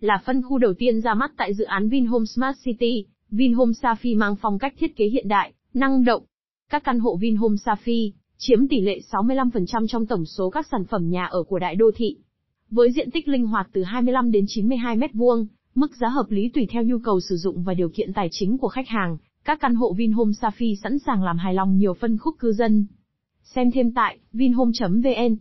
là phân khu đầu tiên ra mắt tại dự án Vinhome Smart City. Vinhome Safi mang phong cách thiết kế hiện đại, năng động. Các căn hộ Vinhome Safi chiếm tỷ lệ 65% trong tổng số các sản phẩm nhà ở của đại đô thị. Với diện tích linh hoạt từ 25 đến 92m2, mức giá hợp lý tùy theo nhu cầu sử dụng và điều kiện tài chính của khách hàng, các căn hộ Vinhome Safi sẵn sàng làm hài lòng nhiều phân khúc cư dân. Xem thêm tại vinhome.vn